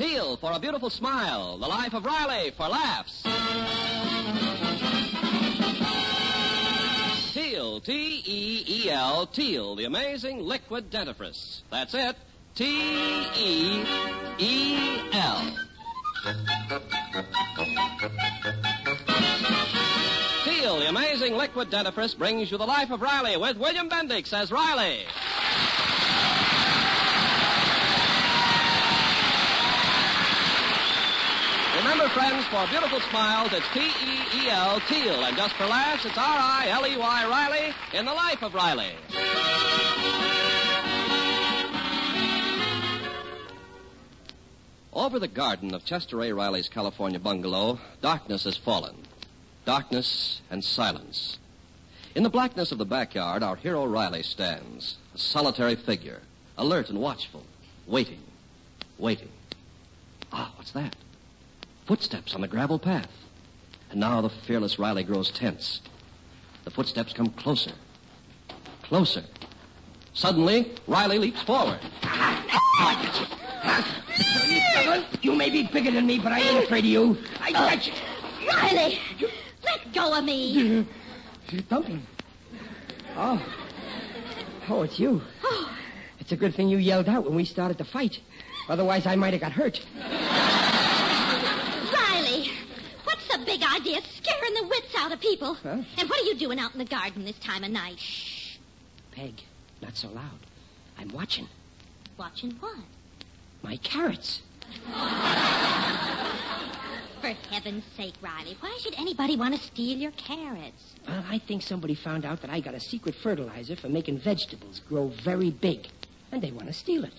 Teal for a beautiful smile. The life of Riley for laughs. Teal, T-E-E-L, Teal, the amazing liquid dentifrice. That's it. T-E-E-L. Teal, the amazing liquid dentifrice, brings you the life of Riley with William Bendix as Riley. Remember, friends, for beautiful smiles, it's T-E-E-L, Teal. And just for laughs, it's R-I-L-E-Y, Riley, in the life of Riley. Over the garden of Chester A. Riley's California bungalow, darkness has fallen. Darkness and silence. In the blackness of the backyard, our hero Riley stands, a solitary figure, alert and watchful, waiting, waiting. Ah, what's that? Footsteps on the gravel path. And now the fearless Riley grows tense. The footsteps come closer, closer. Suddenly, Riley leaps forward. You may be bigger than me, but I ain't afraid of you. I uh, got you. Riley, let go of me. Dumpling. Oh. Oh, it's you. Oh. It's a good thing you yelled out when we started the fight. Otherwise, I might have got hurt. Riley, big idea scaring the wits out of people? Huh? And what are you doing out in the garden this time of night? Shh. Peg, not so loud. I'm watching. Watching what? My carrots. For heaven's sake, Riley, why should anybody want to steal your carrots? Well, I think somebody found out that I got a secret fertilizer for making vegetables grow very big. And they want to steal it.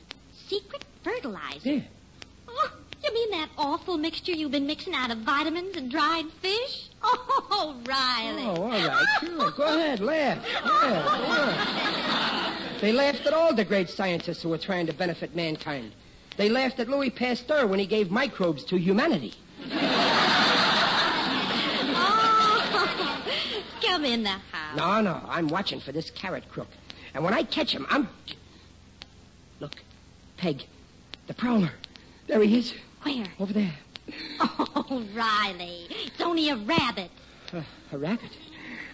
Secret fertilizer? There. You mean that awful mixture you've been mixing out of vitamins and dried fish? Oh, Riley. Oh, all right. Sure. Go ahead, laugh. Yeah, go. They laughed at all the great scientists who were trying to benefit mankind. They laughed at Louis Pasteur when he gave microbes to humanity. Oh, come in the house. No, no, I'm watching for this carrot crook. And when I catch him, I'm. Look, Peg, the prowler. There he is, Where? over there. Oh, Riley, it's only a rabbit. Uh, a rabbit.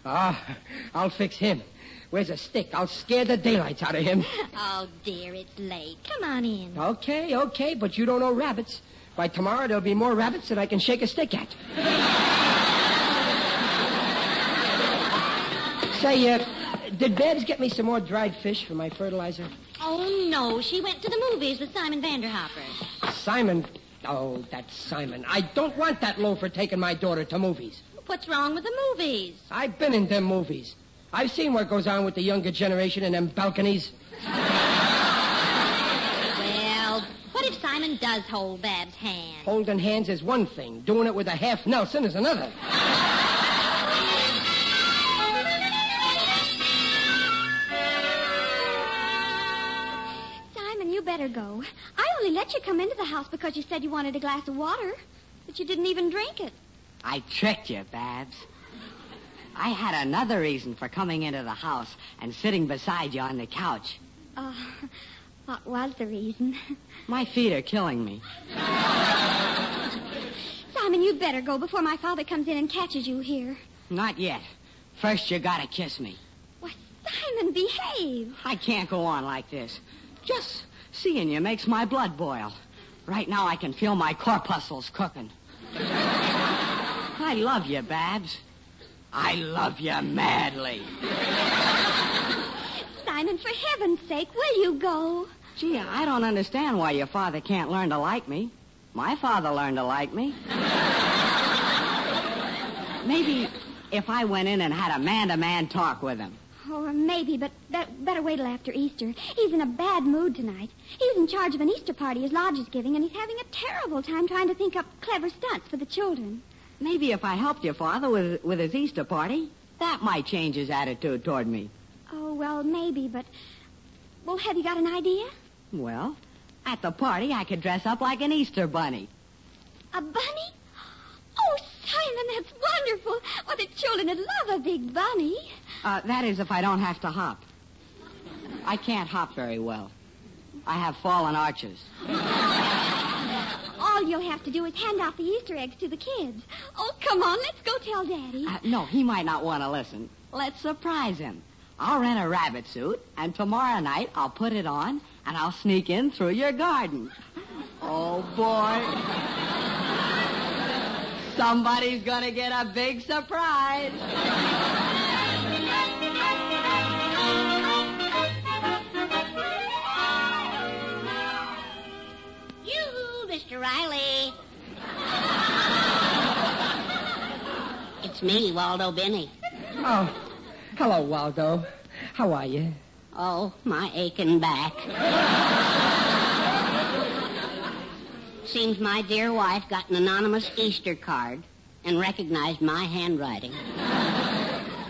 Ah, I'll fix him. Where's a stick? I'll scare the daylights out of him. Oh, dear, it's late. Come on in. Okay, okay, but you don't know rabbits. By tomorrow, there'll be more rabbits than I can shake a stick at. Say, uh, did Babs get me some more dried fish for my fertilizer? Oh, no, she went to the movies with Simon Vanderhopper. Simon. Oh, that's Simon. I don't want that loafer taking my daughter to movies. What's wrong with the movies? I've been in them movies. I've seen what goes on with the younger generation in them balconies. Well, what if Simon does hold Bab's hand? Holding hands is one thing. Doing it with a half Nelson is another. Better go. I only let you come into the house because you said you wanted a glass of water, but you didn't even drink it. I tricked you, Babs. I had another reason for coming into the house and sitting beside you on the couch. Uh, what was the reason? My feet are killing me. Simon, you'd better go before my father comes in and catches you here. Not yet. First, you gotta kiss me. Why, Simon, behave. I can't go on like this. Just seeing you makes my blood boil. Right now, I can feel my corpuscles cooking. I love you, Babs. I love you madly. Simon, for heaven's sake, will you go? Gee, I don't understand why your father can't learn to like me. My father learned to like me. Maybe if I went in and had a man-to-man talk with him. Oh, maybe, but be- better wait till after Easter. He's in a bad mood tonight. He's in charge of an Easter party his lodge is giving, and he's having a terrible time trying to think up clever stunts for the children. Maybe if I helped your father with, with his Easter party, that might change his attitude toward me. Oh, well, maybe, but. Well, have you got an idea? Well, at the party, I could dress up like an Easter bunny. A bunny? Oh, Simon, that's wonderful. Well, the children would love a big bunny. Uh, that is, if I don't have to hop. I can't hop very well. I have fallen arches. All you'll have to do is hand out the Easter eggs to the kids. Oh, come on, let's go tell Daddy. Uh, no, he might not want to listen. Let's surprise him. I'll rent a rabbit suit, and tomorrow night I'll put it on, and I'll sneak in through your garden. Oh, boy. Somebody's gonna get a big surprise. You, Mr. Riley. it's me, Waldo Binney. Oh, hello, Waldo. How are you? Oh, my aching back. Seems my dear wife got an anonymous Easter card and recognized my handwriting.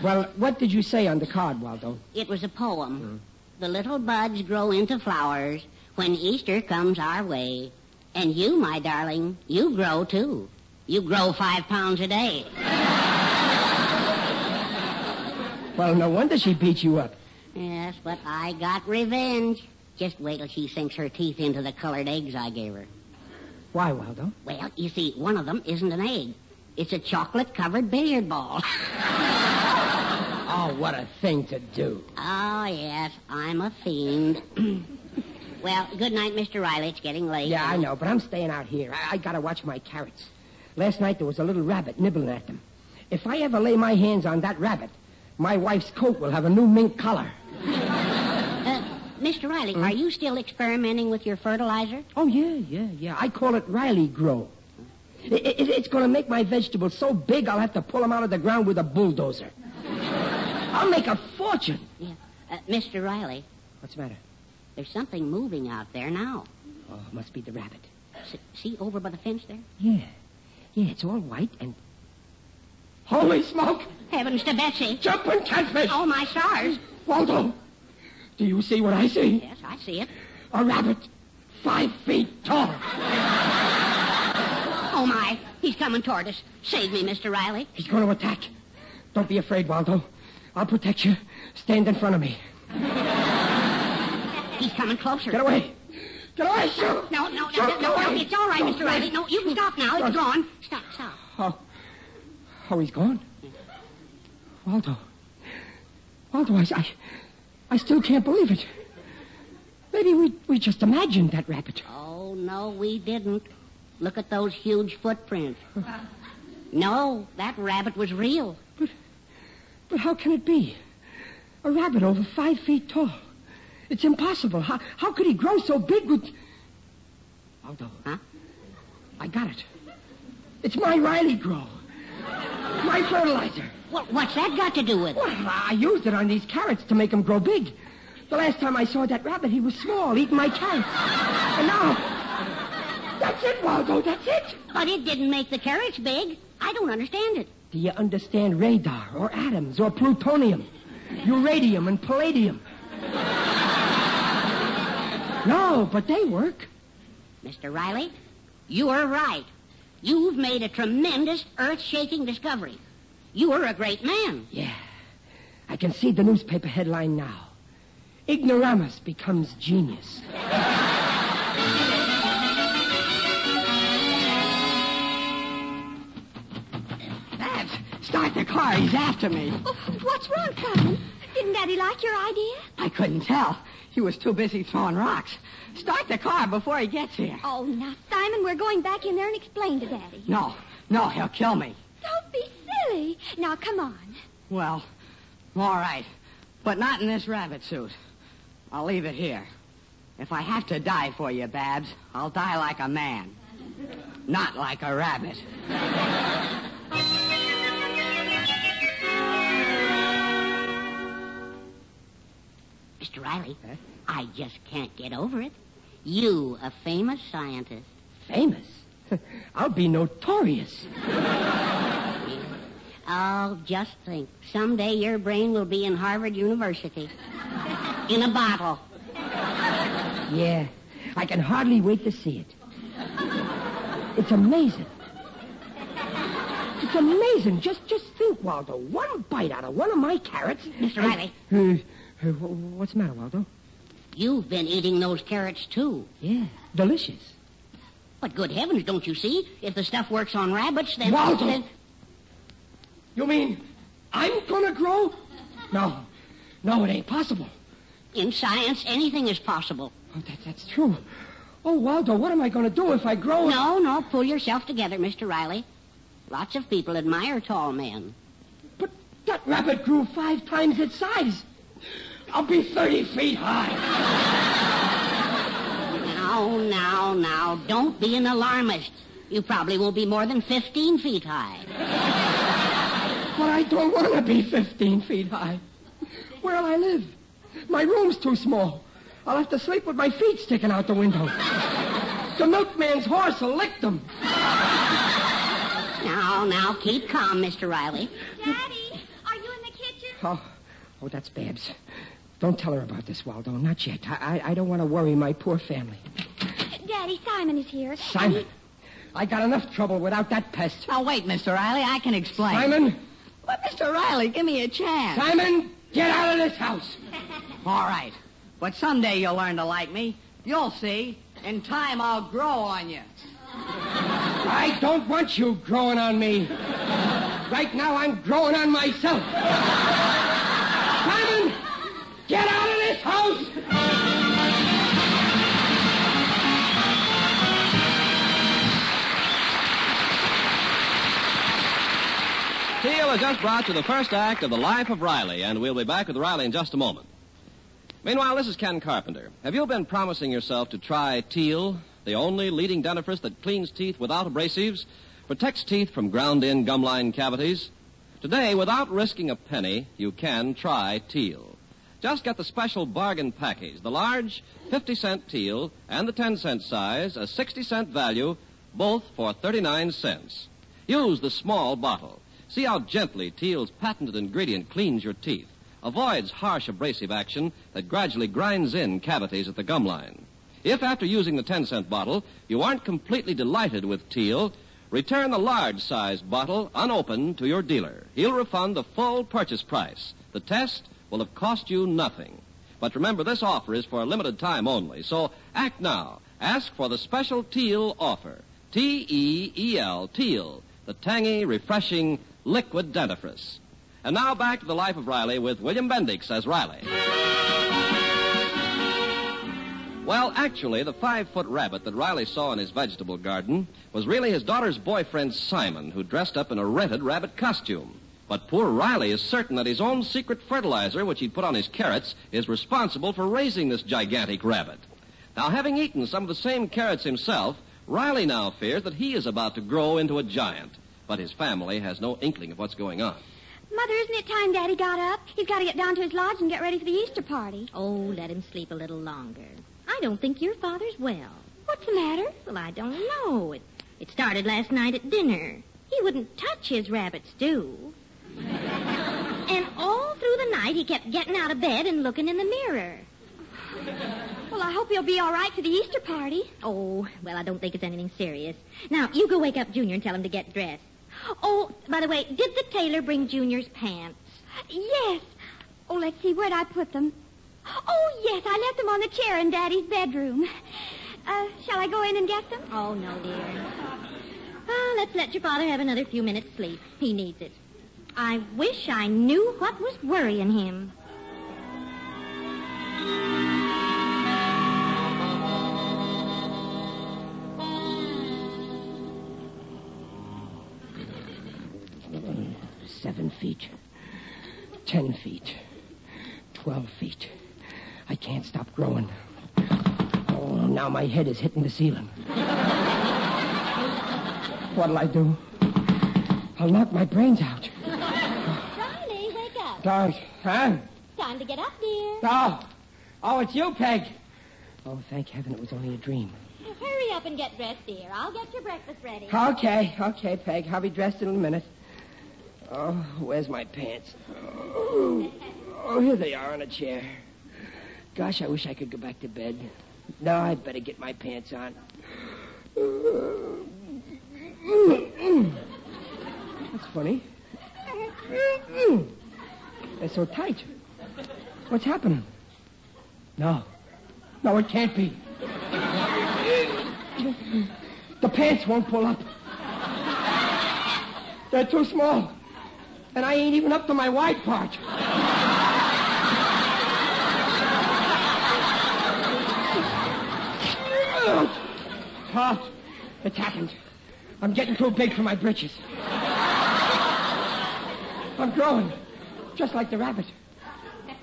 Well, what did you say on the card, Waldo? It was a poem. Hmm. The little buds grow into flowers when Easter comes our way. And you, my darling, you grow too. You grow five pounds a day. Well, no wonder she beat you up. Yes, but I got revenge. Just wait till she sinks her teeth into the colored eggs I gave her. Why, Waldo? Well, you see, one of them isn't an egg. It's a chocolate-covered billiard ball. Oh, what a thing to do. oh, yes, I'm a fiend. well, good night, Mr. Riley. It's getting late. Yeah, I know, but I'm staying out here. I, I gotta watch my carrots. Last night there was a little rabbit nibbling at them. If I ever lay my hands on that rabbit, my wife's coat will have a new mink collar. Mr. Riley, are you still experimenting with your fertilizer? Oh, yeah, yeah, yeah. I call it Riley Grow. I- I- it's going to make my vegetables so big I'll have to pull them out of the ground with a bulldozer. I'll make a fortune. Yeah. Uh, Mr. Riley, What's the matter? there's something moving out there now. Oh, it must be the rabbit. S- see over by the fence there? Yeah. Yeah, it's all white and. Holy smoke! Heavens to Betsy. Jumping catfish! Oh, my stars. Waldo! Do you see what I see? Yes, I see it. A rabbit five feet tall. Oh, my. He's coming toward us. Save me, Mr. Riley. He's going to attack. Don't be afraid, Waldo. I'll protect you. Stand in front of me. He's coming closer. Get away. Get away, shoot. No, no, no, Shoot, no, no, no. It's all right, Mr. Riley. No, you can stop now. It's gone. Stop, stop. Oh. Oh, he's gone? Waldo. Waldo, I, I, I still can't believe it. Maybe we, we just imagined that rabbit. Oh, no, we didn't. Look at those huge footprints. No, that rabbit was real. But but how can it be? A rabbit over five feet tall. It's impossible. How, how could he grow so big with... Waldo. Huh? I got it. It's my Riley Grow. My fertilizer. Well, what's that got to do with it? Well, I used it on these carrots to make them grow big. The last time I saw that rabbit, he was small, eating my carrots. And now... That's it, Waldo, that's it. But it didn't make the carrots big. I don't understand it. Do you understand radar or atoms or plutonium? Uranium and palladium? No, but they work. Mr. Riley, you are right. You've made a tremendous, earth-shaking discovery. You are a great man. Yeah. I can see the newspaper headline now. Ignoramus becomes genius. Babs, start the car. He's after me. Oh, what's wrong, Simon? Didn't Daddy like your idea? I couldn't tell. He was too busy throwing rocks. Start the car before he gets here. Oh, now, Simon, we're going back in there and explain to Daddy. No, no, he'll kill me. Don't be silly. Now, come on. Well, all right. But not in this rabbit suit. I'll leave it here. If I have to die for you, Babs, I'll die like a man. Not like a rabbit. Mr. Riley, I just can't get over it. You, a famous scientist. Famous? I'll be notorious. Oh, just think. Someday your brain will be in Harvard University. In a bottle. Yeah, I can hardly wait to see it. It's amazing. It's amazing. Just just think, Waldo. One bite out of one of my carrots. Mr. Riley. Uh, uh, what's the matter, Waldo? You've been eating those carrots, too. Yeah, delicious. But good heavens, don't you see? If the stuff works on rabbits, then... Waldo! then- You mean I'm gonna grow? No. No, it ain't possible. In science, anything is possible. Oh, that, that's true. Oh, Waldo, what am I gonna do if I grow? No, no, pull yourself together, Mr. Riley. Lots of people admire tall men. But that rabbit grew five times its size. I'll be 30 feet high. Now, now, now, don't be an alarmist. You probably won't be more than 15 feet high. But I don't want to be 15 feet high. Where'll I live? My room's too small. I'll have to sleep with my feet sticking out the window. The milkman's horse will lick them. Now, now, keep calm, Mr. Riley. Daddy, are you in the kitchen? Oh, oh, that's Babs. Don't tell her about this, Waldo. Not yet. I, I, I don't want to worry my poor family. Daddy, Simon is here. Simon, I got enough trouble without that pest. Now, wait, Mr. Riley. I can explain. Simon, But, Mr. Riley, give me a chance. Simon, get out of this house. All right. But someday you'll learn to like me. You'll see. In time, I'll grow on you. I don't want you growing on me. Right now, I'm growing on myself. Simon, get out of this house. Teal has just brought you the first act of The Life of Riley, and we'll be back with Riley in just a moment. Meanwhile, this is Ken Carpenter. Have you been promising yourself to try Teal, the only leading dentifrice that cleans teeth without abrasives, protects teeth from ground-in gum line cavities? Today, without risking a penny, you can try Teal. Just get the special bargain package, the large 50-cent Teal and the 10-cent size, a 60-cent value, both for 39 cents. Use the small bottle. See how gently Teal's patented ingredient cleans your teeth, avoids harsh abrasive action that gradually grinds in cavities at the gum line. If after using the 10 cent bottle you aren't completely delighted with Teal, return the large sized bottle unopened to your dealer. He'll refund the full purchase price. The test will have cost you nothing. But remember, this offer is for a limited time only, so act now. Ask for the special Teal offer. T E E L, Teal, the tangy, refreshing liquid dentifrice. And now back to the life of Riley with William Bendix as Riley. Well, actually, the five foot rabbit that Riley saw in his vegetable garden was really his daughter's boyfriend, Simon, who dressed up in a rented rabbit costume. But poor Riley is certain that his own secret fertilizer, which he'd put on his carrots, is responsible for raising this gigantic rabbit. Now, having eaten some of the same carrots himself, Riley now fears that he is about to grow into a giant. But his family has no inkling of what's going on. Mother, isn't it time Daddy got up? He's got to get down to his lodge and get ready for the Easter party. Oh, let him sleep a little longer. I don't think your father's well. What's the matter? Well, I don't know. It, it started last night at dinner. He wouldn't touch his rabbit stew. and all through the night, he kept getting out of bed and looking in the mirror. Well, I hope he'll be all right for the Easter party. Oh, well, I don't think it's anything serious. Now, you go wake up Junior and tell him to get dressed. Oh, by the way, did the tailor bring Junior's pants? Yes. Oh, let's see, where'd I put them? Oh, yes, I left them on the chair in Daddy's bedroom. Uh, shall I go in and get them? Oh, no, dear. Oh, let's let your father have another few minutes sleep. He needs it. I wish I knew what was worrying him. Ten feet. Twelve feet. I can't stop growing. Oh, now my head is hitting the ceiling. What'll I do? I'll knock my brains out. Riley, wake up. Dog, huh? Time to get up, dear. Oh, oh, it's you, Peg. Oh, thank heaven it was only a dream. Hurry up and get dressed, dear. I'll get your breakfast ready. Okay, okay, Peg. I'll be dressed in a minute. Oh, where's my pants? Oh, oh, here they are on a chair. Gosh, I wish I could go back to bed. No, I'd better get my pants on. That's funny. They're so tight. What's happening? No. No, it can't be. The pants won't pull up. They're too small. And I ain't even up to my white part. Oh, it's happened. I'm getting too big for my britches. I'm growing, just like the rabbit.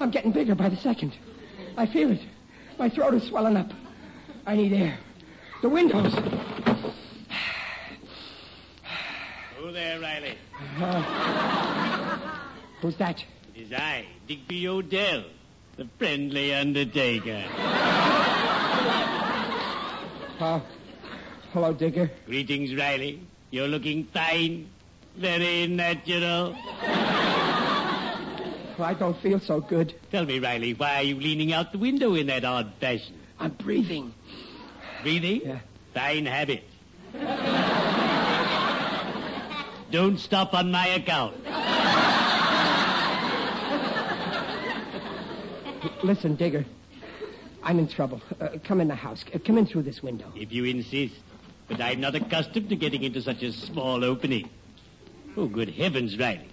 I'm getting bigger by the second. I feel it. My throat is swelling up. I need air. The windows. Who there, Riley? Who's that? It is I, Digby O'Dell, the friendly undertaker. Oh, hello, Digger. Greetings, Riley. You're looking fine. Very natural. I don't feel so good. Tell me, Riley, why are you leaning out the window in that odd fashion? I'm breathing. Breathing? Yeah. Fine habit. Don't stop on my account. Listen, Digger. I'm in trouble. Uh, come in the house. Uh, come in through this window. If you insist. But I'm not accustomed to getting into such a small opening. Oh, good heavens, Riley.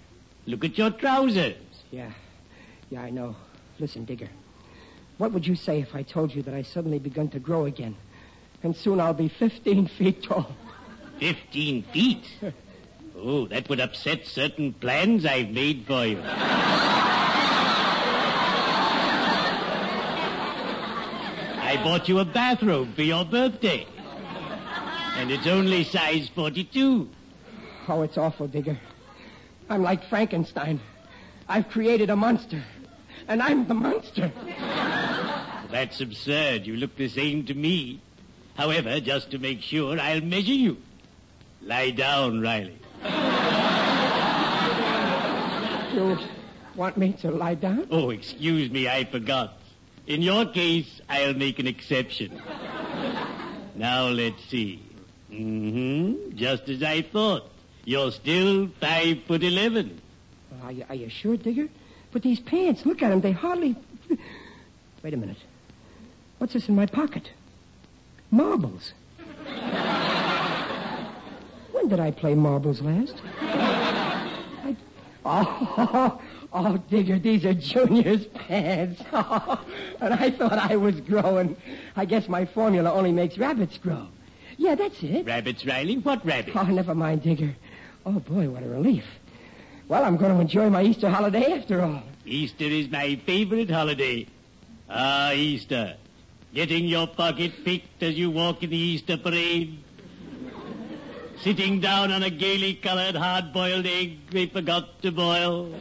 Look at your trousers. Yeah. Yeah, I know. Listen, Digger. What would you say if I told you that I suddenly begun to grow again? And soon I'll be 15 feet tall. Fifteen feet? Oh, that would upset certain plans I've made for you. I bought you a bathrobe for your birthday. And it's only size 42. Oh, it's awful, Digger. I'm like Frankenstein. I've created a monster. And I'm the monster. That's absurd. You look the same to me. However, just to make sure, I'll measure you. Lie down, Riley. You want me to lie down? Oh, excuse me, I forgot. In your case, I'll make an exception. Now, let's see. Mm-hmm. Just as I thought. You're still five foot eleven. Are you, are you sure, Digger? But these pants, look at them. They hardly. Wait a minute. What's this in my pocket? Marbles. when did I play marbles last? I... Oh, oh, Digger, these are Junior's pants. and I thought I was growing. I guess my formula only makes rabbits grow. Yeah, that's it. Rabbits, Riley? What rabbits? Oh, never mind, Digger. Oh, boy, what a relief. Well, I'm going to enjoy my Easter holiday after all. Easter is my favorite holiday. Ah, Easter. Getting your pocket picked as you walk in the Easter parade. Sitting down on a gaily colored hard-boiled egg they forgot to boil.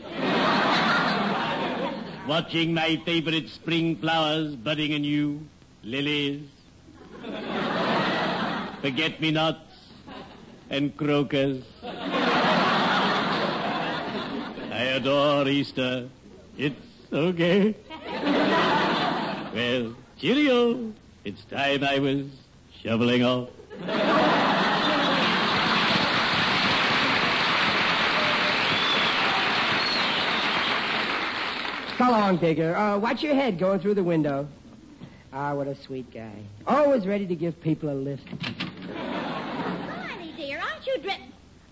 Watching my favorite spring flowers budding anew. Lilies. Forget-me-nots. And crocus. I adore Easter. It's okay. Well, cheerio. It's time I was shoveling off. So long, Digger. Uh, watch your head going through the window. Ah, what a sweet guy. Always ready to give people a lift. Riley, dear, aren't you dressed?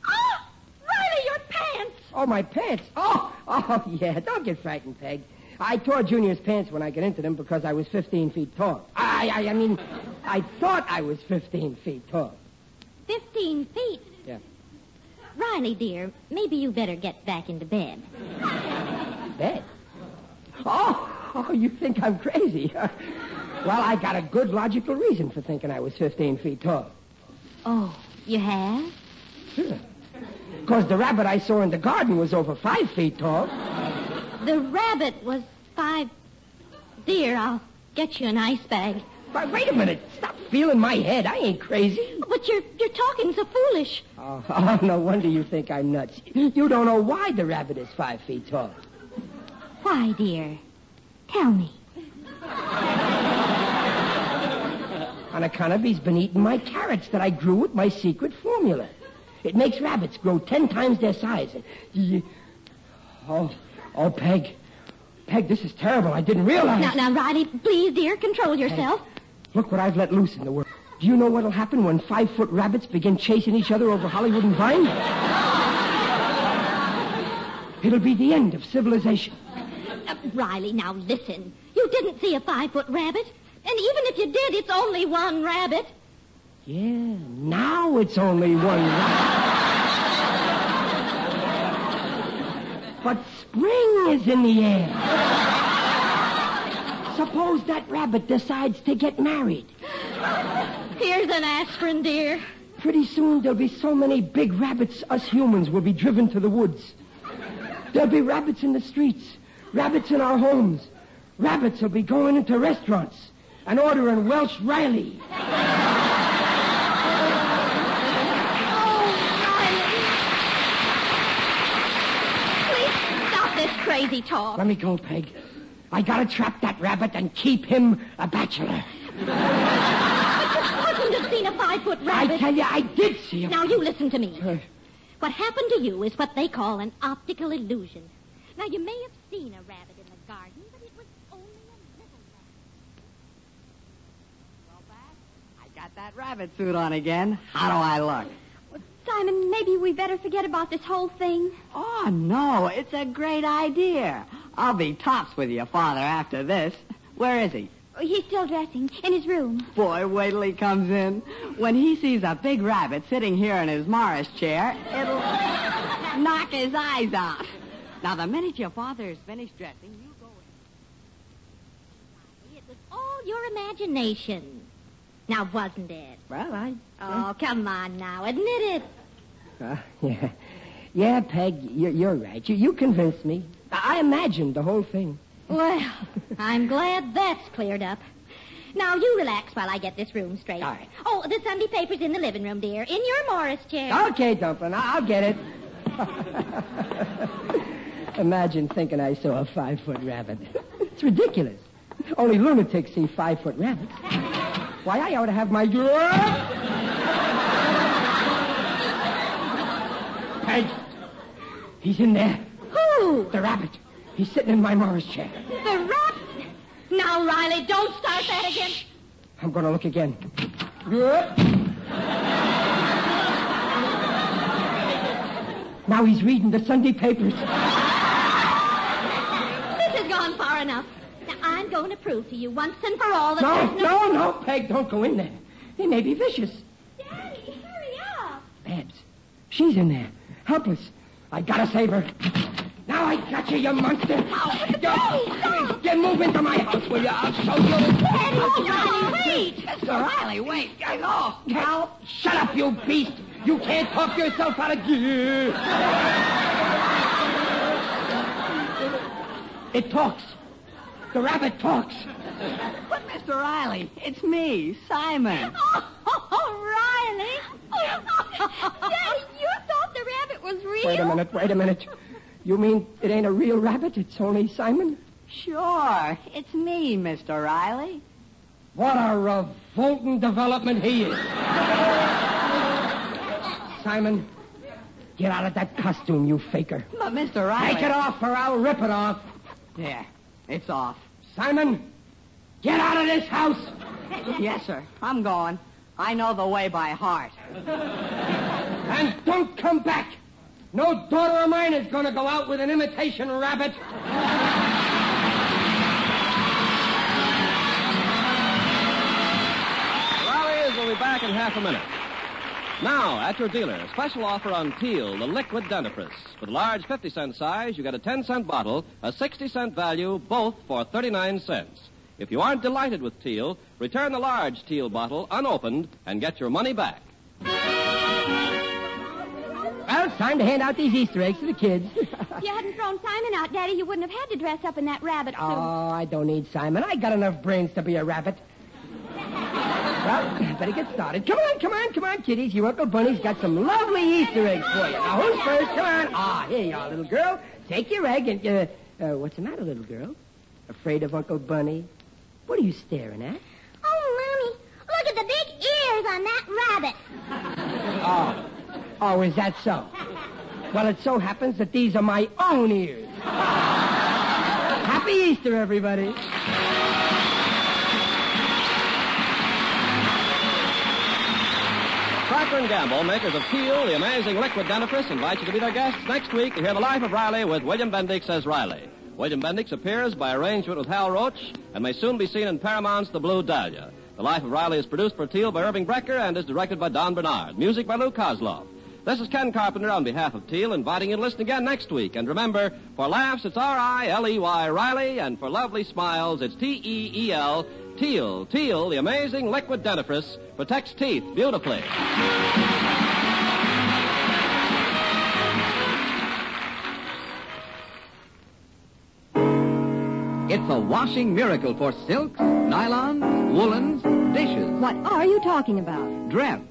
Oh, Riley, your pants! Oh, my pants. Oh, oh, yeah. Don't get frightened, Peg. I tore Junior's pants when I got into them because I was 15 feet tall. I, I, I mean, I thought I was 15 feet tall. Fifteen feet. Yeah. Riley, dear, maybe you better get back into bed. Bed. Oh, oh, you think I'm crazy? well, I got a good logical reason for thinking I was 15 feet tall. Oh, you have? Sure. Because the rabbit I saw in the garden was over five feet tall. The rabbit was five. Dear, I'll get you an ice bag. But wait a minute. Stop feeling my head. I ain't crazy. But you're you're talking so foolish. Oh, oh, no wonder you think I'm nuts. You don't know why the rabbit is five feet tall. Why, dear? Tell me. On account of he's been eating my carrots that I grew with my secret formula. It makes rabbits grow ten times their size. Oh, oh, Peg. Peg, this is terrible. I didn't realize. Now, now, Riley, please, dear, control yourself. Look what I've let loose in the world. Do you know what'll happen when five foot rabbits begin chasing each other over Hollywood and Vine? It'll be the end of civilization. Uh, Riley, now listen. You didn't see a five foot rabbit. And even if you did, it's only one rabbit. Yeah, now it's only one rabbit. but spring is in the air. Suppose that rabbit decides to get married. Here's an aspirin, dear. Pretty soon there'll be so many big rabbits, us humans will be driven to the woods. There'll be rabbits in the streets, rabbits in our homes. Rabbits will be going into restaurants and ordering Welsh Riley. Oh, Riley. Please stop this crazy talk. Let me go, Peg. I gotta trap that rabbit and keep him a bachelor. But you couldn't have seen a five foot rabbit. I tell you, I did see him. Now, you listen to me. Uh, What happened to you is what they call an optical illusion. Now, you may have seen a rabbit in the garden, but it was only a little rabbit. I got that rabbit suit on again. How do I look? Simon, maybe we better forget about this whole thing. Oh, no, it's a great idea. I'll be tops with your father after this. Where is he? Oh, he's still dressing in his room. Boy, wait till he comes in. When he sees a big rabbit sitting here in his Morris chair, it'll knock his eyes out. Now, the minute your father is finished dressing, you go in. It was all your imagination. Now, wasn't it? well, I. Oh, come on now. Admit it. Uh, yeah. Yeah, Peg, you're, you're right. You, you convinced me. I imagined the whole thing. Well, I'm glad that's cleared up. Now, you relax while I get this room straight. All right. Oh, the Sunday paper's in the living room, dear. In your Morris chair. Okay, Dumplin', I- I'll get it. Imagine thinking I saw a five foot rabbit. It's ridiculous. Only lunatics see five foot rabbits. Why, I ought to have my. Peg, he's in there. Who? The rabbit. He's sitting in my Morris chair. The rabbit. Now, Riley, don't start that again. I'm going to look again. Now he's reading the Sunday papers. This has gone far enough. Now, I'm going to prove to you once and for all that No, there's no... no, no, Peg, don't go in there. He may be vicious. Daddy, hurry up. Babs, she's in there, helpless. I gotta save her. Now I got you, you monster. Oh, go. Get move into my house, will you? I'll show you. Daddy, Riley, wait. Mr. Riley, wait. Get off. Cal, shut up, you beast. You can't talk yourself out of gear. It talks. The rabbit talks. But, Mr. Riley, it's me, Simon. Oh, Riley. Daddy, you thought the rabbit was real? Wait a minute, wait a minute. You mean it ain't a real rabbit? It's only Simon? Sure, it's me, Mr. Riley. What a revolting development he is. Simon, get out of that costume, you faker. But, Mr. Riley. Take it off or I'll rip it off. There, it's off. Simon, get out of this house. Yes, sir. I'm going. I know the way by heart. And don't come back. No daughter of mine is going to go out with an imitation rabbit. Riley's will be back in half a minute. Now, at your dealer, special offer on Teal, the liquid dentifrice. With a large 50 cent size, you get a 10 cent bottle, a 60 cent value, both for 39 cents. If you aren't delighted with Teal, return the large Teal bottle unopened and get your money back. Well, it's time to hand out these Easter eggs to the kids. If you hadn't thrown Simon out, Daddy, you wouldn't have had to dress up in that rabbit suit. oh, I don't need Simon. I got enough brains to be a rabbit. Well, better get started. Come on, come on, come on, kiddies. Your Uncle Bunny's got some lovely Easter eggs for you. Now, who's first? Come on. Ah, here you are, little girl. Take your egg and, uh, uh, what's the matter, little girl? Afraid of Uncle Bunny? What are you staring at? Oh, Mommy, look at the big ears on that rabbit. Oh. Oh, is that so? Well, it so happens that these are my own ears. Happy Easter, everybody. And Gamble, makers of Teal, the amazing liquid dentifrice, invite you to be their guests next week to hear the life of Riley with William Bendix as Riley. William Bendix appears by arrangement with Hal Roach and may soon be seen in Paramount's The Blue Dahlia. The Life of Riley is produced for Teal by Irving Brecher and is directed by Don Bernard. Music by Lou Kosloff. This is Ken Carpenter on behalf of Teal, inviting you to listen again next week. And remember, for laughs, it's R-I-L-E-Y, Riley, and for lovely smiles, it's T-E-E-L, Teal. Teal, the amazing liquid dentifrice, protects teeth beautifully. It's a washing miracle for silks, nylons, woolens, dishes. What are you talking about? Dreft.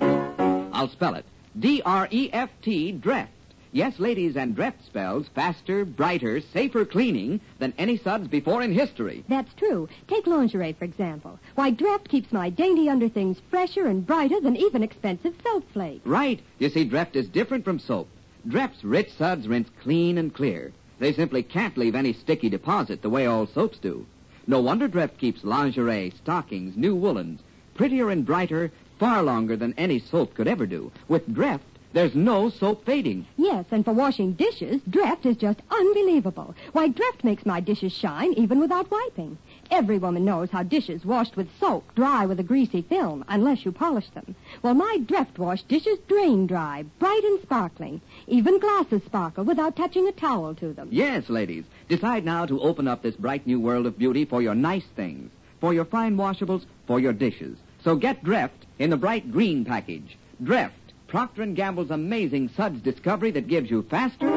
I'll spell it. D-R-E-F-T, Dreft. Yes, ladies, and Dreft spells faster, brighter, safer cleaning than any suds before in history. That's true. Take lingerie, for example. Why, Dreft keeps my dainty underthings fresher and brighter than even expensive soap flakes. Right. You see, Dreft is different from soap. Dreft's rich suds rinse clean and clear. They simply can't leave any sticky deposit the way all soaps do. No wonder Dreft keeps lingerie, stockings, new woolens, prettier and brighter far longer than any soap could ever do. With Dreft, there's no soap fading. Yes, and for washing dishes, Dreft is just unbelievable. Why, Dreft makes my dishes shine even without wiping. Every woman knows how dishes washed with soap dry with a greasy film, unless you polish them. Well, my Dreft wash dishes drain dry, bright and sparkling. Even glasses sparkle without touching a towel to them. Yes, ladies. Decide now to open up this bright new world of beauty for your nice things, for your fine washables, for your dishes. So get Dreft in the bright green package. Dreft, Procter & Gamble's amazing suds discovery that gives you faster,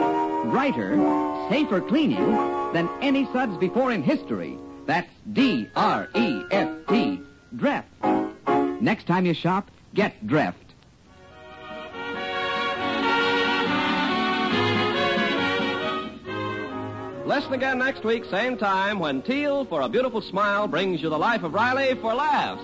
brighter, safer cleaning than any suds before in history. That's D-R-E-F-T, Dreft. Next time you shop, get Dreft. Listen again next week, same time, when Teal, for a beautiful smile, brings you the life of Riley for laughs.